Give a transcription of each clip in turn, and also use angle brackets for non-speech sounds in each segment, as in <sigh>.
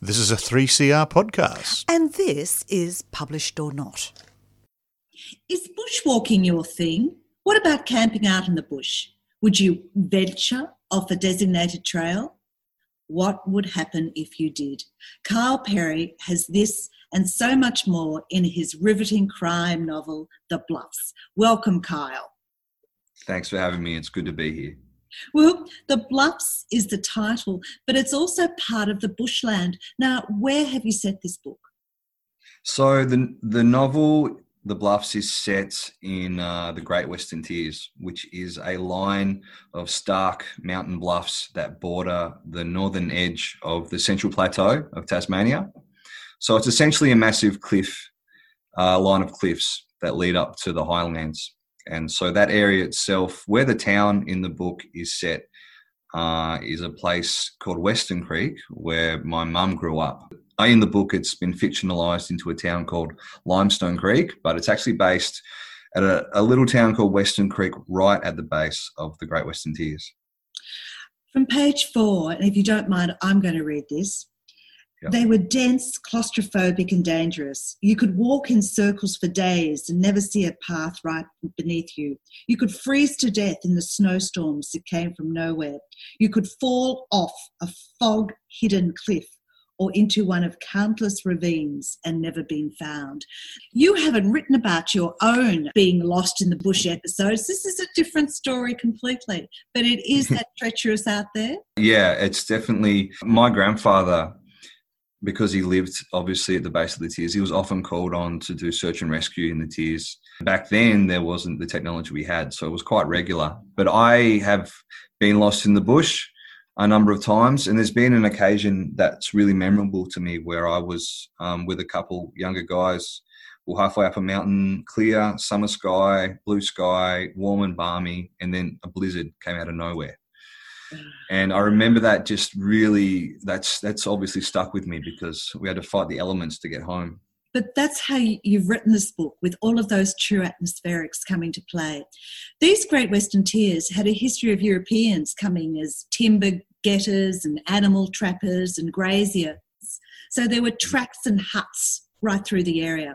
This is a 3CR podcast. And this is Published or Not. Is bushwalking your thing? What about camping out in the bush? Would you venture off a designated trail? What would happen if you did? Kyle Perry has this and so much more in his riveting crime novel, The Bluffs. Welcome, Kyle. Thanks for having me. It's good to be here. Well, The Bluffs is the title, but it's also part of the bushland. Now, where have you set this book? So the the novel The Bluffs is set in uh, the Great Western Tiers, which is a line of stark mountain bluffs that border the northern edge of the Central Plateau of Tasmania. So it's essentially a massive cliff uh, line of cliffs that lead up to the highlands. And so that area itself, where the town in the book is set, uh, is a place called Western Creek, where my mum grew up. In the book, it's been fictionalized into a town called Limestone Creek, but it's actually based at a, a little town called Western Creek, right at the base of the Great Western Tiers. From page four, and if you don't mind, I'm going to read this. Yep. They were dense, claustrophobic, and dangerous. You could walk in circles for days and never see a path right beneath you. You could freeze to death in the snowstorms that came from nowhere. You could fall off a fog hidden cliff or into one of countless ravines and never been found. You haven't written about your own being lost in the bush episodes. This is a different story completely, but it is <laughs> that treacherous out there. Yeah, it's definitely my grandfather because he lived obviously at the base of the tiers, he was often called on to do search and rescue in the tiers. Back then, there wasn't the technology we had, so it was quite regular. But I have been lost in the bush a number of times, and there's been an occasion that's really memorable to me where I was um, with a couple younger guys. Well, halfway up a mountain, clear summer sky, blue sky, warm and balmy, and then a blizzard came out of nowhere and I remember that just really that's that's obviously stuck with me because we had to fight the elements to get home. But that's how you've written this book with all of those true atmospherics coming to play. These Great Western Tiers had a history of Europeans coming as timber getters and animal trappers and graziers. So there were tracks and huts right through the area.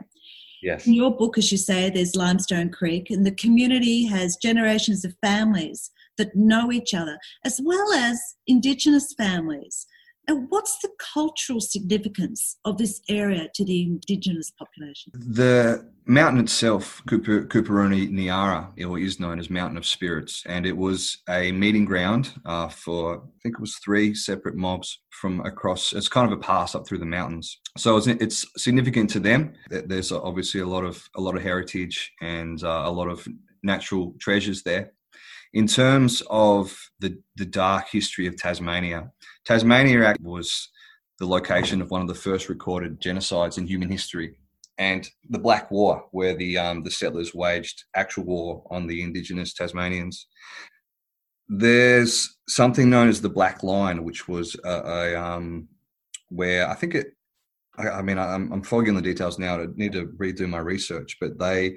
Yes. In your book, as you say, there's Limestone Creek, and the community has generations of families that know each other, as well as Indigenous families. And what's the cultural significance of this area to the Indigenous population? The mountain itself, Kuparuni Nyara, is known as Mountain of Spirits, and it was a meeting ground uh, for, I think it was three separate mobs from across, it's kind of a pass up through the mountains. So it's, it's significant to them. There's obviously a lot of, a lot of heritage and uh, a lot of natural treasures there. In terms of the, the dark history of Tasmania, Tasmania was the location of one of the first recorded genocides in human history. And the Black War, where the, um, the settlers waged actual war on the indigenous Tasmanians. There's something known as the Black Line, which was a, a um, where I think it I, mean, I'm, I'm, fogging the details now. I need to redo my research, but they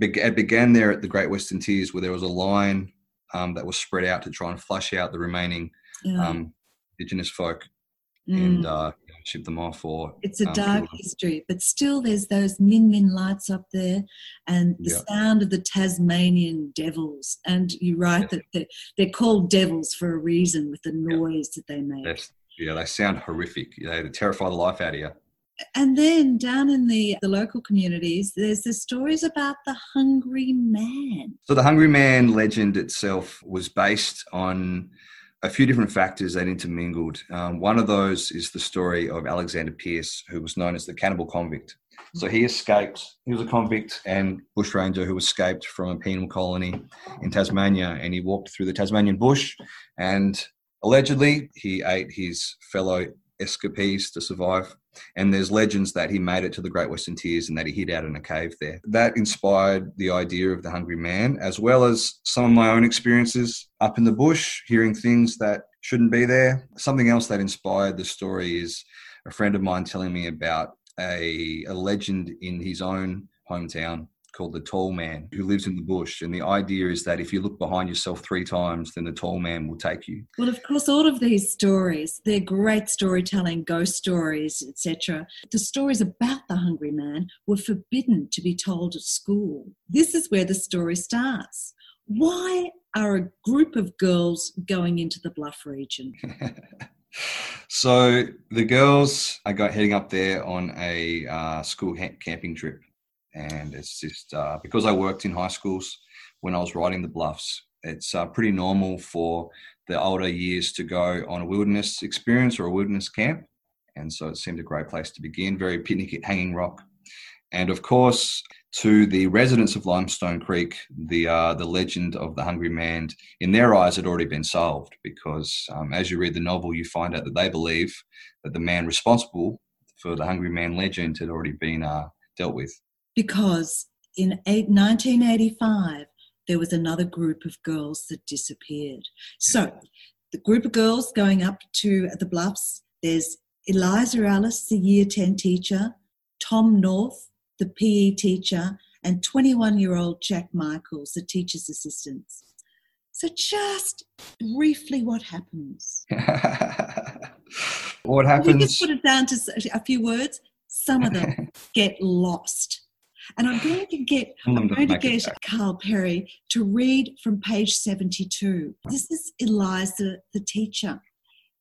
it began there at the Great Western Tiers, where there was a line um, that was spread out to try and flush out the remaining yeah. um, indigenous folk mm. and uh, ship them off. Or it's a um, dark history, but still, there's those min min lights up there, and the yeah. sound of the Tasmanian devils. And you write yeah. that they're, they're, called devils for a reason with the noise that they make. That's, yeah, they sound horrific. They terrify the life out of you and then down in the, the local communities, there's the stories about the Hungry Man. So the Hungry Man legend itself was based on a few different factors that intermingled. Um, one of those is the story of Alexander Pierce, who was known as the cannibal convict. So he escaped. He was a convict and bushranger who escaped from a penal colony in Tasmania, and he walked through the Tasmanian bush, and allegedly he ate his fellow escapees to survive. And there's legends that he made it to the Great Western Tiers and that he hid out in a cave there. That inspired the idea of the Hungry Man, as well as some of my own experiences up in the bush, hearing things that shouldn't be there. Something else that inspired the story is a friend of mine telling me about a, a legend in his own hometown called the Tall Man who lives in the bush. And the idea is that if you look behind yourself three times, then the Tall Man will take you. Well, of course, all of these stories, they're great storytelling, ghost stories, etc. The stories about the Hungry Man were forbidden to be told at school. This is where the story starts. Why are a group of girls going into the Bluff region? <laughs> so the girls I got heading up there on a uh, school ha- camping trip and it's just uh, because I worked in high schools when I was riding the bluffs. It's uh, pretty normal for the older years to go on a wilderness experience or a wilderness camp, and so it seemed a great place to begin. Very picnic at Hanging Rock, and of course to the residents of Limestone Creek, the uh, the legend of the Hungry Man in their eyes had already been solved because um, as you read the novel, you find out that they believe that the man responsible for the Hungry Man legend had already been uh, dealt with because in 1985 there was another group of girls that disappeared. So the group of girls going up to the bluffs, there's Eliza Ellis, the year 10 teacher, Tom North, the PE teacher, and 21 year old Jack Michaels, the teacher's assistant. So, just briefly, what happens? <laughs> what happens? you just put it down to a few words. Some of them <laughs> get lost. And I'm going to get I'm going to get Carl Perry to read from page 72. This is Eliza, the teacher.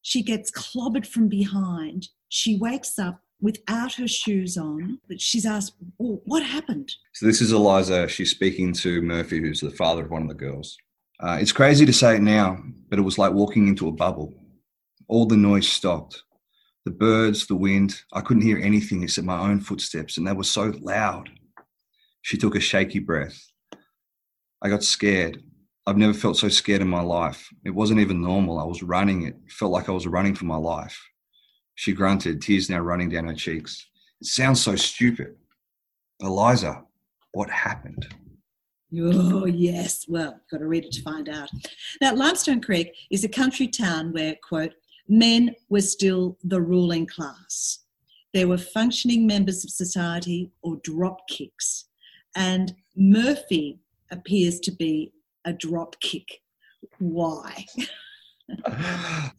She gets clobbered from behind. She wakes up without her shoes on, but she's asked, well, What happened? So, this is Eliza. She's speaking to Murphy, who's the father of one of the girls. Uh, it's crazy to say it now, but it was like walking into a bubble. All the noise stopped. The birds, the wind, I couldn't hear anything except my own footsteps, and they were so loud. She took a shaky breath. I got scared. I've never felt so scared in my life. It wasn't even normal. I was running. It felt like I was running for my life. She grunted, tears now running down her cheeks. It sounds so stupid. Eliza, what happened? Oh, yes. Well, got to read it to find out. Now, Limestone Creek is a country town where, quote, men were still the ruling class. There were functioning members of society or drop kicks and Murphy appears to be a drop kick. Why? <laughs>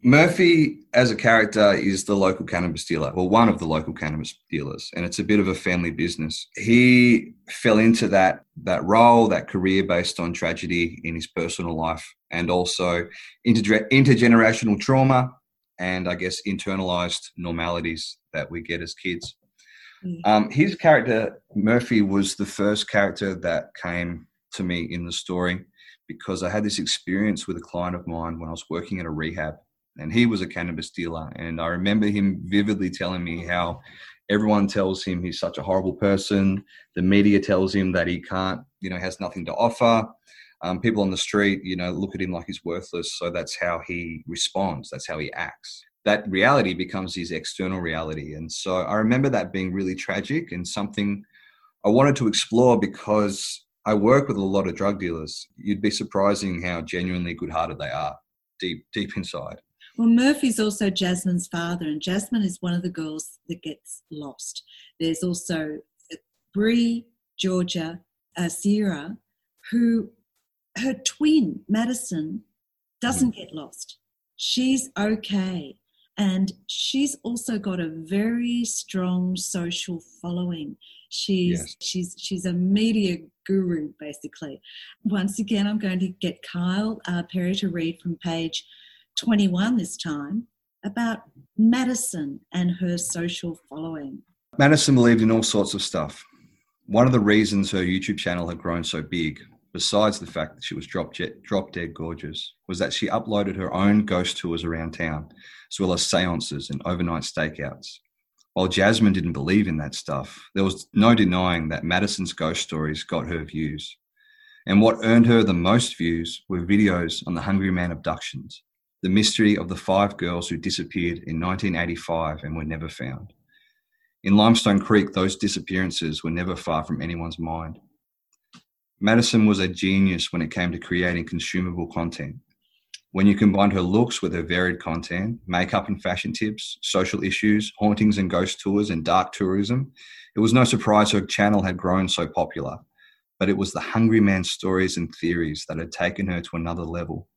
Murphy, as a character, is the local cannabis dealer, or one of the local cannabis dealers, and it's a bit of a family business. He fell into that that role, that career, based on tragedy in his personal life, and also inter- intergenerational trauma, and I guess internalized normalities that we get as kids. Mm. Um, his character, Murphy, was the first character that came to me in the story because I had this experience with a client of mine when I was working at a rehab, and he was a cannabis dealer. And I remember him vividly telling me how everyone tells him he's such a horrible person. The media tells him that he can't, you know, has nothing to offer. Um, people on the street, you know, look at him like he's worthless. So that's how he responds. That's how he acts that reality becomes his external reality. And so I remember that being really tragic and something I wanted to explore because I work with a lot of drug dealers. You'd be surprising how genuinely good hearted they are deep, deep inside. Well, Murphy's also Jasmine's father, and Jasmine is one of the girls that gets lost. There's also Bree, Georgia, uh, Sierra, who her twin, Madison, doesn't mm. get lost. She's okay. And she's also got a very strong social following. She's yes. she's she's a media guru basically. Once again, I'm going to get Kyle uh, Perry to read from page 21 this time about Madison and her social following. Madison believed in all sorts of stuff. One of the reasons her YouTube channel had grown so big, besides the fact that she was drop, jet, drop dead gorgeous, was that she uploaded her own ghost tours around town as well as seances and overnight stakeouts. While Jasmine didn't believe in that stuff, there was no denying that Madison's ghost stories got her views. And what earned her the most views were videos on the Hungry Man abductions, the mystery of the five girls who disappeared in 1985 and were never found. In Limestone Creek, those disappearances were never far from anyone's mind. Madison was a genius when it came to creating consumable content. When you combined her looks with her varied content, makeup and fashion tips, social issues, hauntings and ghost tours, and dark tourism, it was no surprise her channel had grown so popular. but it was the hungry man's stories and theories that had taken her to another level.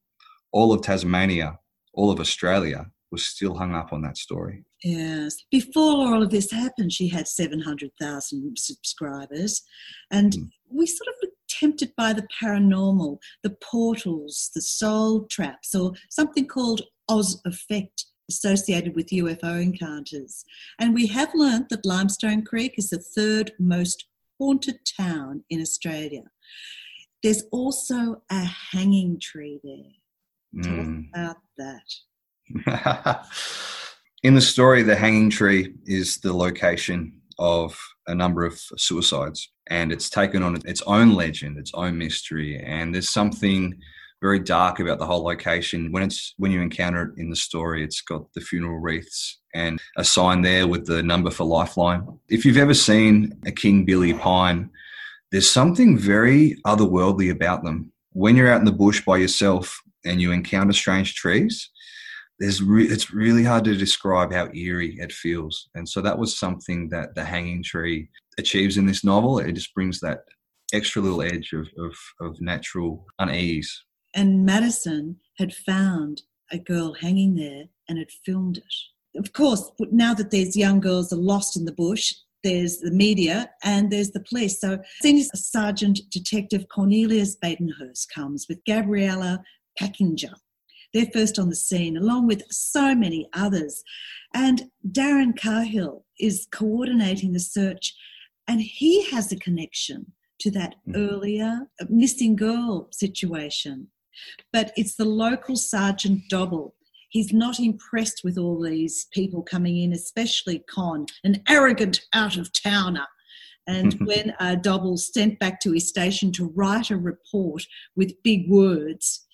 All of Tasmania, all of Australia was still hung up on that story. Yes. Before all of this happened, she had 700,000 subscribers. And mm. we sort of tempted by the paranormal, the portals, the soul traps, or something called Oz effect associated with UFO encounters. And we have learnt that Limestone Creek is the third most haunted town in Australia. There's also a hanging tree there. Mm. us about that. <laughs> in the story, the hanging tree is the location of a number of suicides, and it's taken on its own legend, its own mystery, and there's something very dark about the whole location. When it's when you encounter it in the story, it's got the funeral wreaths and a sign there with the number for Lifeline. If you've ever seen a King Billy pine, there's something very otherworldly about them. When you're out in the bush by yourself and you encounter strange trees, there's re- it's really hard to describe how eerie it feels. And so that was something that the hanging tree achieves in this novel. It just brings that extra little edge of, of, of natural unease and Madison had found a girl hanging there and had filmed it. Of course, now that these young girls are lost in the bush, there's the media and there's the police. So Senior Sergeant Detective Cornelius Badenhurst comes with Gabriella Packinger. They're first on the scene, along with so many others. And Darren Cahill is coordinating the search, and he has a connection to that mm. earlier missing girl situation. But it's the local Sergeant Dobble. He's not impressed with all these people coming in, especially Con, an arrogant out of towner. And <laughs> when uh, Dobble's sent back to his station to write a report with big words,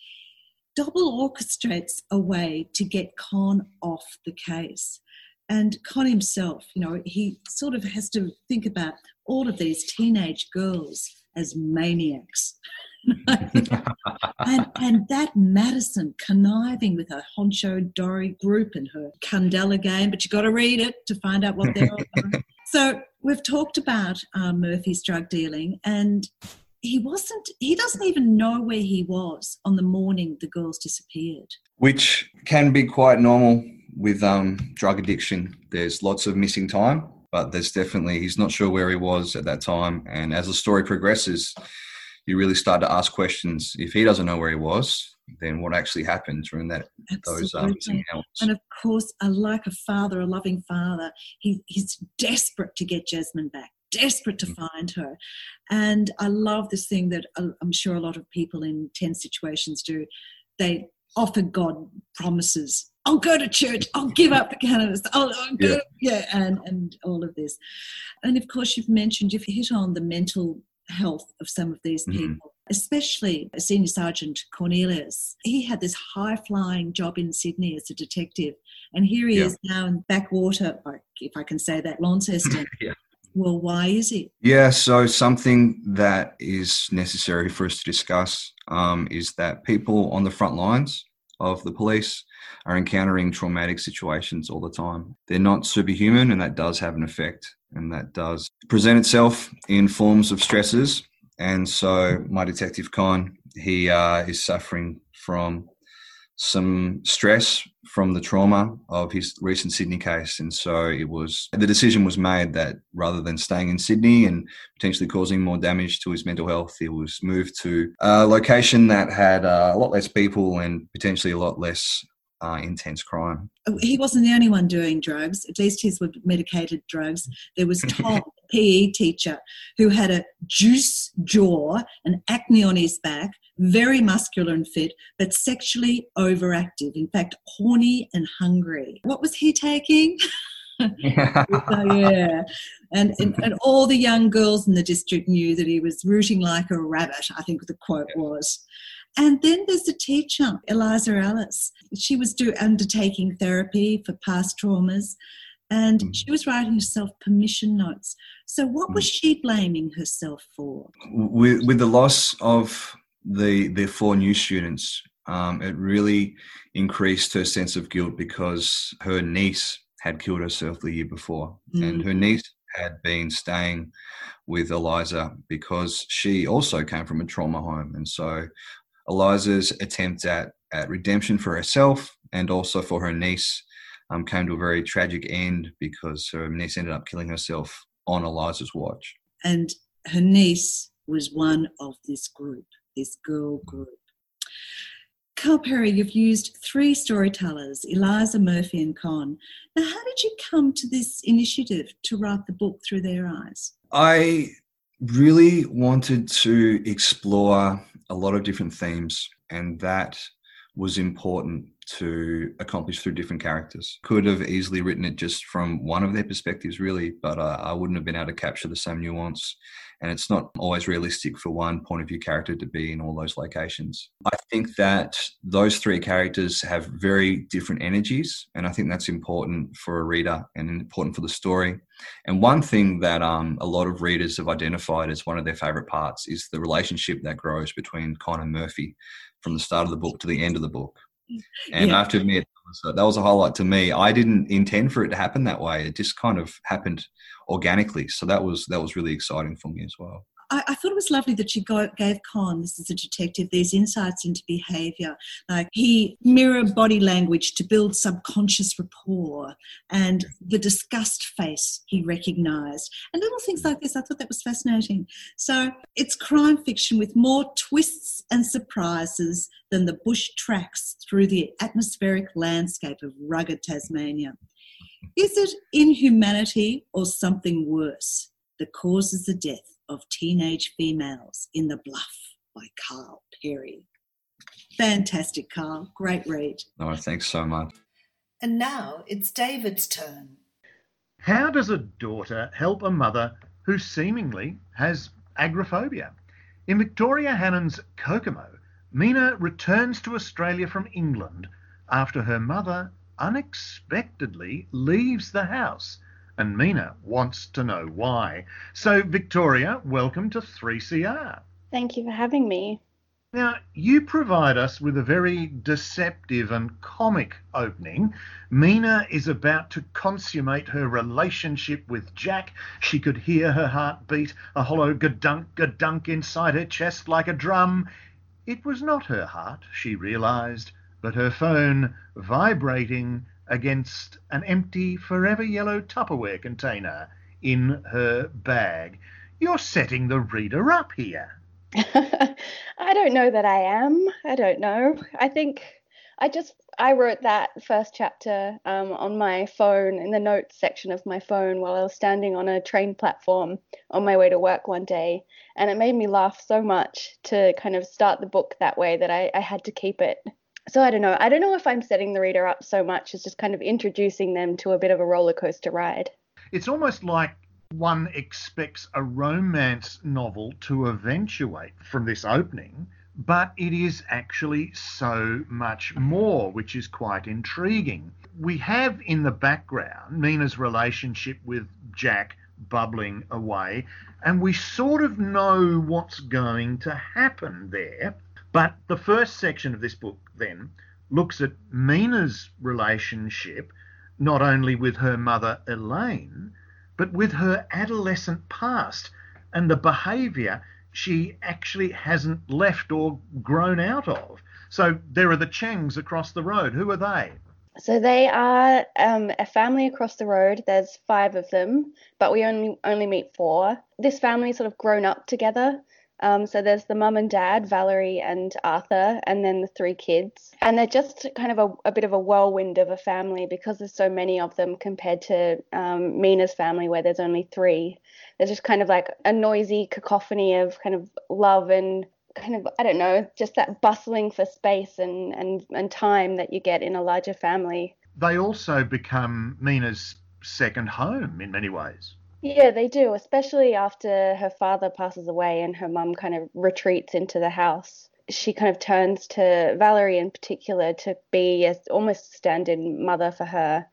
Dobble orchestrates a way to get Con off the case. And Con himself, you know, he sort of has to think about all of these teenage girls as maniacs. <laughs> and, and that Madison conniving with her Honcho Dory group and her Cundella game, but you've got to read it to find out what they're <laughs> all about. So we've talked about uh, Murphy's drug dealing, and he wasn't, he doesn't even know where he was on the morning the girls disappeared. Which can be quite normal with um, drug addiction. There's lots of missing time, but there's definitely, he's not sure where he was at that time. And as the story progresses, you really start to ask questions. If he doesn't know where he was, then what actually happened during that those um, And of course, like a father, a loving father, he, he's desperate to get Jasmine back, desperate to mm-hmm. find her. And I love this thing that uh, I'm sure a lot of people in tense situations do. They offer God promises. I'll go to church. I'll give up the cannabis. I'll, I'll go, yeah. yeah, and and all of this, and of course you've mentioned you've hit on the mental health of some of these mm-hmm. people, especially Senior Sergeant Cornelius. He had this high flying job in Sydney as a detective, and here he yeah. is now in backwater, like if I can say that, Launceston. <laughs> yeah. Well, why is it? Yeah, so something that is necessary for us to discuss um, is that people on the front lines of the police are encountering traumatic situations all the time. They're not superhuman, and that does have an effect and that does present itself in forms of stresses. And so, my detective Con, he uh, is suffering from some stress from the trauma of his recent Sydney case. And so it was the decision was made that rather than staying in Sydney and potentially causing more damage to his mental health, he was moved to a location that had uh, a lot less people and potentially a lot less uh, intense crime. He wasn't the only one doing drugs. At least his were medicated drugs. There was <laughs> Tom, PE teacher, who had a juice jaw and acne on his back, very muscular and fit, but sexually overactive. In fact, horny and hungry. What was he taking? <laughs> <laughs> yeah. yeah. And, and, and all the young girls in the district knew that he was rooting like a rabbit, I think the quote was. And then there's a teacher, Eliza Ellis. She was do, undertaking therapy for past traumas and mm. she was writing herself permission notes. So, what was mm. she blaming herself for? With, with the loss of the, the four new students, um, it really increased her sense of guilt because her niece had killed herself the year before. Mm. And her niece had been staying with Eliza because she also came from a trauma home. And so Eliza's attempt at, at redemption for herself and also for her niece um, came to a very tragic end because her niece ended up killing herself on Eliza's watch. And her niece was one of this group, this girl group. Carl Perry, you've used three storytellers, Eliza, Murphy, and Con. Now, how did you come to this initiative to write the book through their eyes? I really wanted to explore a lot of different themes, and that was important to accomplish through different characters. Could have easily written it just from one of their perspectives, really, but uh, I wouldn't have been able to capture the same nuance. And it's not always realistic for one point of view character to be in all those locations. I think that those three characters have very different energies, and I think that's important for a reader and important for the story. And one thing that um, a lot of readers have identified as one of their favorite parts is the relationship that grows between Con and Murphy from the start of the book to the end of the book. <laughs> And yeah. I have to admit, that was a highlight to me. I didn't intend for it to happen that way. It just kind of happened organically. So that was that was really exciting for me as well. I, I, thought it was lovely that she gave Con, this is a detective, these insights into behaviour. Like he mirrored body language to build subconscious rapport and the disgust face he recognised. And little things like this, I thought that was fascinating. So it's crime fiction with more twists and surprises than the bush tracks through the atmospheric landscape of rugged Tasmania. Is it inhumanity or something worse that causes the death of Teenage Females in the Bluff by Carl Perry. Fantastic, Carl. Great read. Oh, thanks so much. And now it's David's turn. How does a daughter help a mother who seemingly has agoraphobia? In Victoria Hannan's Kokomo, Mina returns to Australia from England after her mother unexpectedly leaves the house and Mina wants to know why. So, Victoria, welcome to 3CR. Thank you for having me. Now, you provide us with a very deceptive and comic opening. Mina is about to consummate her relationship with Jack. She could hear her heart beat, a hollow gadunk gadunk inside her chest like a drum. It was not her heart, she realized, but her phone vibrating against an empty Forever Yellow Tupperware container in her bag. You're setting the reader up here. <laughs> I don't know that I am. I don't know. I think I just I wrote that first chapter um, on my phone in the notes section of my phone while I was standing on a train platform on my way to work one day, and it made me laugh so much to kind of start the book that way that I, I had to keep it so I don't know. I don't know if I'm setting the reader up so much as just kind of introducing them to a bit of a roller coaster ride. It's almost like one expects a romance novel to eventuate from this opening, but it is actually so much more, which is quite intriguing. We have in the background Mina's relationship with Jack bubbling away, and we sort of know what's going to happen there. But the first section of this book then looks at Mina's relationship not only with her mother Elaine, but with her adolescent past and the behaviour she actually hasn't left or grown out of. So there are the Changs across the road. Who are they? So they are um, a family across the road. There's five of them, but we only only meet four. This family sort of grown up together. Um, so there's the mum and dad, Valerie and Arthur, and then the three kids. And they're just kind of a, a bit of a whirlwind of a family because there's so many of them compared to um, Mina's family, where there's only three. There's just kind of like a noisy cacophony of kind of love and kind of I don't know, just that bustling for space and and and time that you get in a larger family. They also become Mina's second home in many ways. Yeah, they do, especially after her father passes away and her mum kind of retreats into the house. She kind of turns to Valerie in particular to be a, almost stand in mother for her.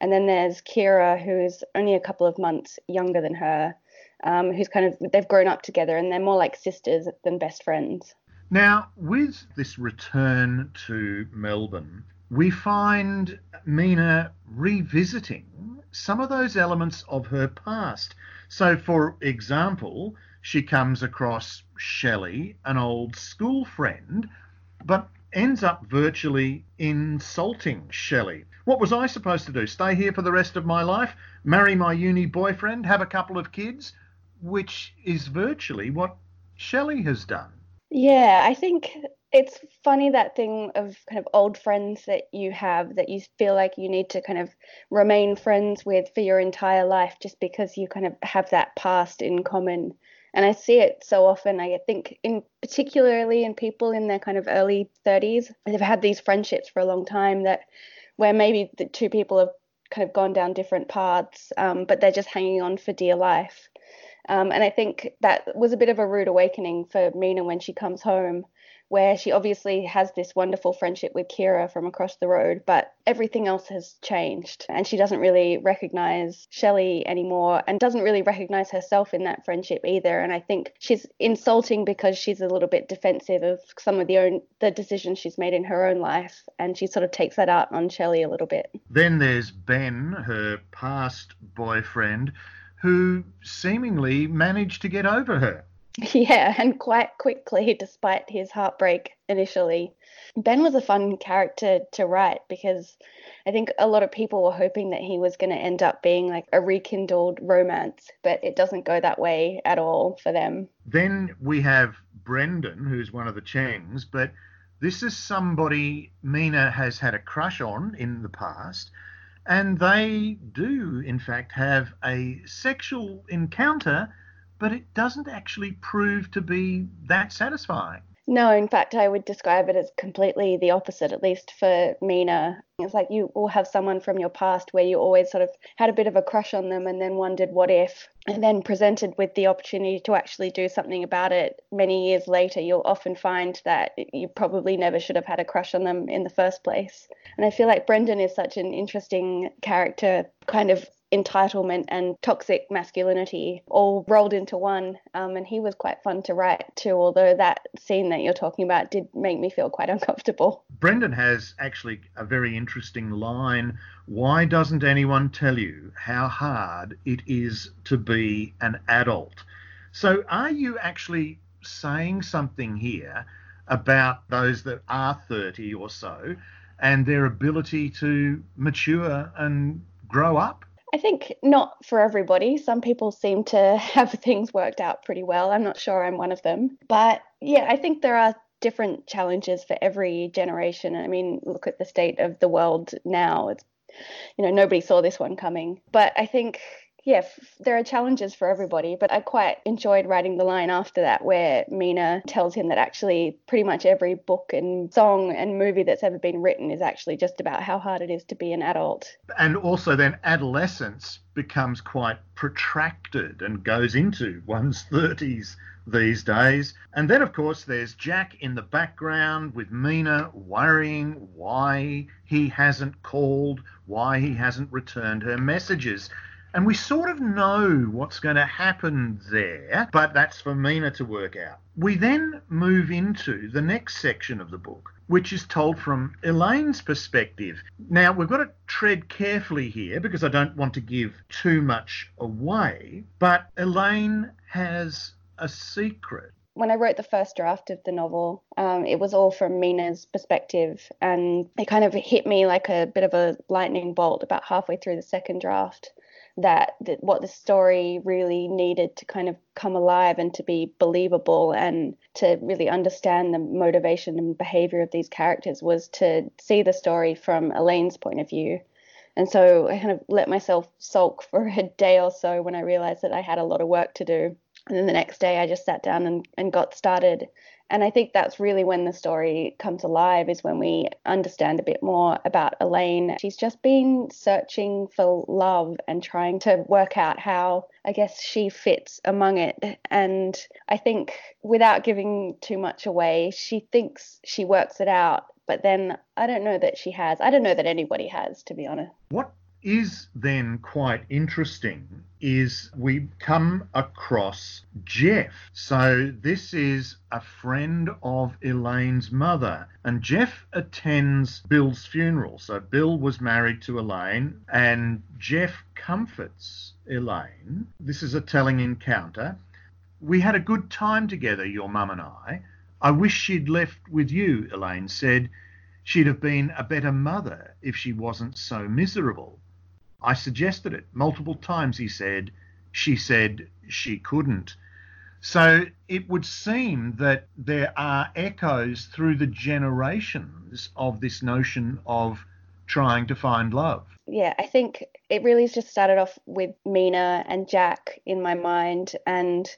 And then there's Kira, who's only a couple of months younger than her, um, who's kind of, they've grown up together and they're more like sisters than best friends. Now, with this return to Melbourne, we find Mina revisiting some of those elements of her past. So, for example, she comes across Shelley, an old school friend, but ends up virtually insulting Shelley. What was I supposed to do? Stay here for the rest of my life? Marry my uni boyfriend? Have a couple of kids? Which is virtually what Shelley has done. Yeah, I think it's funny that thing of kind of old friends that you have that you feel like you need to kind of remain friends with for your entire life just because you kind of have that past in common and I see it so often. I think, in particularly in people in their kind of early 30s, they've had these friendships for a long time that where maybe the two people have kind of gone down different paths, um, but they're just hanging on for dear life. Um, and I think that was a bit of a rude awakening for Mina when she comes home where she obviously has this wonderful friendship with Kira from across the road, but everything else has changed. And she doesn't really recognize Shelley anymore and doesn't really recognize herself in that friendship either. And I think she's insulting because she's a little bit defensive of some of the own the decisions she's made in her own life. And she sort of takes that out on Shelley a little bit. Then there's Ben, her past boyfriend, who seemingly managed to get over her. <laughs> Yeah, and quite quickly, despite his heartbreak initially. Ben was a fun character to write because I think a lot of people were hoping that he was going to end up being like a rekindled romance, but it doesn't go that way at all for them. Then we have Brendan, who's one of the Changs, but this is somebody Mina has had a crush on in the past. And they do, in fact, have a sexual encounter but it doesn't actually prove to be that satisfying. No, in fact, I would describe it as completely the opposite, at least for Mina. It's like you all have someone from your past where you always sort of had a bit of a crush on them and then wondered what if, and then presented with the opportunity to actually do something about it many years later, you'll often find that you probably never should have had a crush on them in the first place. And I feel like Brendan is such an interesting character, kind of entitlement and toxic masculinity all rolled into one. Um, and he was quite fun to write too, although that scene that you're talking about did make me feel quite <laughs> uncomfortable. Brendan has actually a very interesting line. Why doesn't anyone tell you how hard it is to be an adult? So, are you actually saying something here about those that are 30 or so and their ability to mature and grow up? I think not for everybody. Some people seem to <laughs> have things worked out pretty well. I'm not sure I'm one of them. But yeah, I think there are different challenges for every generation. I mean, look at the state of the world now. It's you know, nobody saw this one coming. But I think yeah, f- there are challenges for everybody, but I quite enjoyed writing the line after that where Mina tells him that actually pretty much every book and song and movie that's ever been written is actually just about how hard it is to be an adult. And also, then adolescence becomes quite protracted and goes into one's <laughs> 30s these days. And then, of course, there's Jack in the background with Mina worrying why he hasn't called, why he hasn't returned her messages. And we sort of know what's going to happen there, but that's for Mina to work out. We then move into the next section of the book, which is told from Elaine's perspective. Now, we've got to tread carefully here because I don't want to give too much away, but Elaine has a secret. When I wrote the first draft of the novel, um, it was all from Mina's perspective, and it kind of hit me like a bit of a lightning bolt about halfway through the second draft that, that what the story really needed to kind of come alive and to be believable and to really understand the motivation and behavior of these characters was to see the story from Elaine's point of view. And so I kind of let myself sulk <laughs> for a day or so when I realized that I had a lot of work to do. And then the next day I just sat down and, and got started and I think that's really when the story comes alive is when we understand a bit more about Elaine. She's just been searching for love and trying to work out how I guess she fits among it. And I think without giving too much away, she thinks she works it out. But then I don't know that she has. I don't know that anybody has, to be honest. What is then quite interesting is we come across Jeff. So this is a friend of Elaine's mother, and Jeff attends Bill's funeral. So Bill was married to Elaine, and Jeff comforts Elaine. This is a telling encounter. We had a good time together, your mum and I. I wish she'd left with you, Elaine said. She'd have been a better mother if she wasn't so miserable. I suggested it multiple times, he said. She said she couldn't. So it would seem that there are echoes through the generations of this notion of trying to find love. Yeah, I think it really just started off with Mina and Jack in my mind. And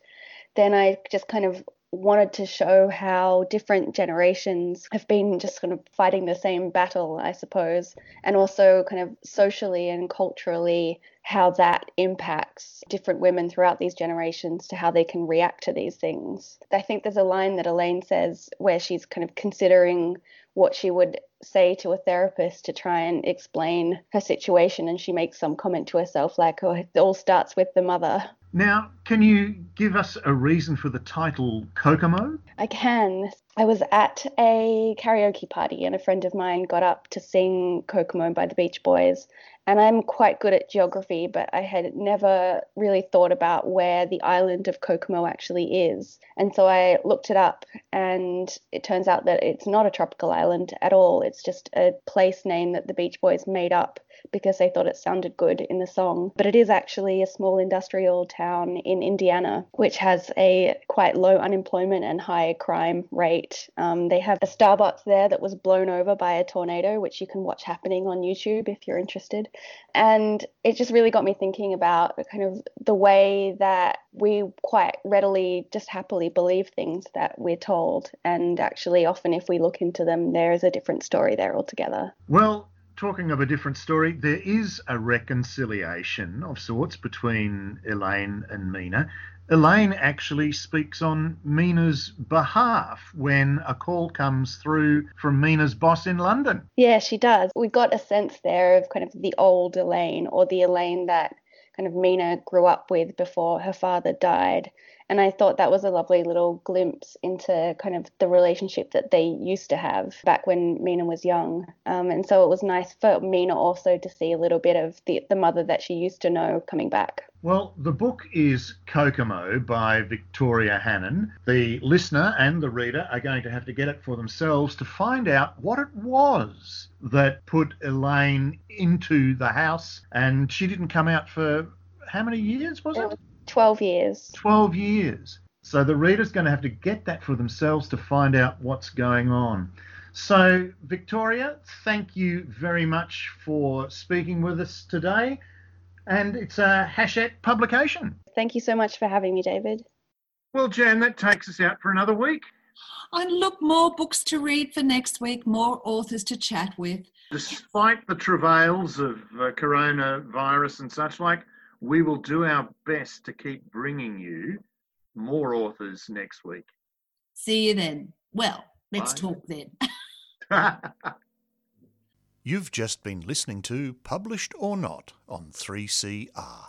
then I just kind of wanted to show how different generations have been just kind of fighting the same battle, I suppose, and also kind of socially and culturally how that impacts different women throughout these generations to how they can react to these things. I think there's a line that Elaine says where she's kind of considering what she would say to a therapist to try and explain her situation and she makes some comment to herself like oh it all starts with the mother now, can you give us a reason for the title Kokomo? I can. I was at a karaoke party and a friend of mine got up to sing Kokomo by the Beach Boys. And I'm quite good at geography, but I had never really thought about where the island of Kokomo actually is. And so I looked it up, and it turns out that it's not a tropical island at all. It's just a place name that the Beach Boys made up because they thought it sounded good in the song. But it is actually a small industrial town in Indiana, which has a quite low unemployment and high crime rate. Um, they have a Starbucks there that was blown over by a tornado, which you can watch happening on YouTube if you're interested. And it just really got me thinking about kind of the way that we quite readily just happily believe things that we're told. And actually, often if we look into them, there is a different story there altogether. Well, talking of a different story, there is a reconciliation of sorts between Elaine and Mina. Elaine actually speaks on Mina's behalf when a call comes through from Mina's boss in London. Yeah, she does. We got a sense there of kind of the old Elaine or the Elaine that kind of Mina grew up with before her father died. And I thought that was a lovely little glimpse into kind of the relationship that they used to have back when Mina was young. Um, and so it was nice for Mina also to see a little bit of the, the mother that she used to know coming back. Well, the book is Kokomo by Victoria Hannan. The listener and the reader are going to have to get it for themselves to find out what it was that put Elaine into the house. And she didn't come out for how many years, was it? 12 years. 12 years. So the reader's going to have to get that for themselves to find out what's going on. So, Victoria, thank you very much for speaking with us today. And it's a Hachette publication. Thank you so much for having me, David. Well, Jan, that takes us out for another week. And look, more books to read for next week, more authors to chat with. Despite the travails of uh, coronavirus and such like, we will do our best to keep bringing you more authors next week. See you then. Well, let's Bye. talk then. <laughs> <laughs> You've just been listening to Published or Not on 3CR.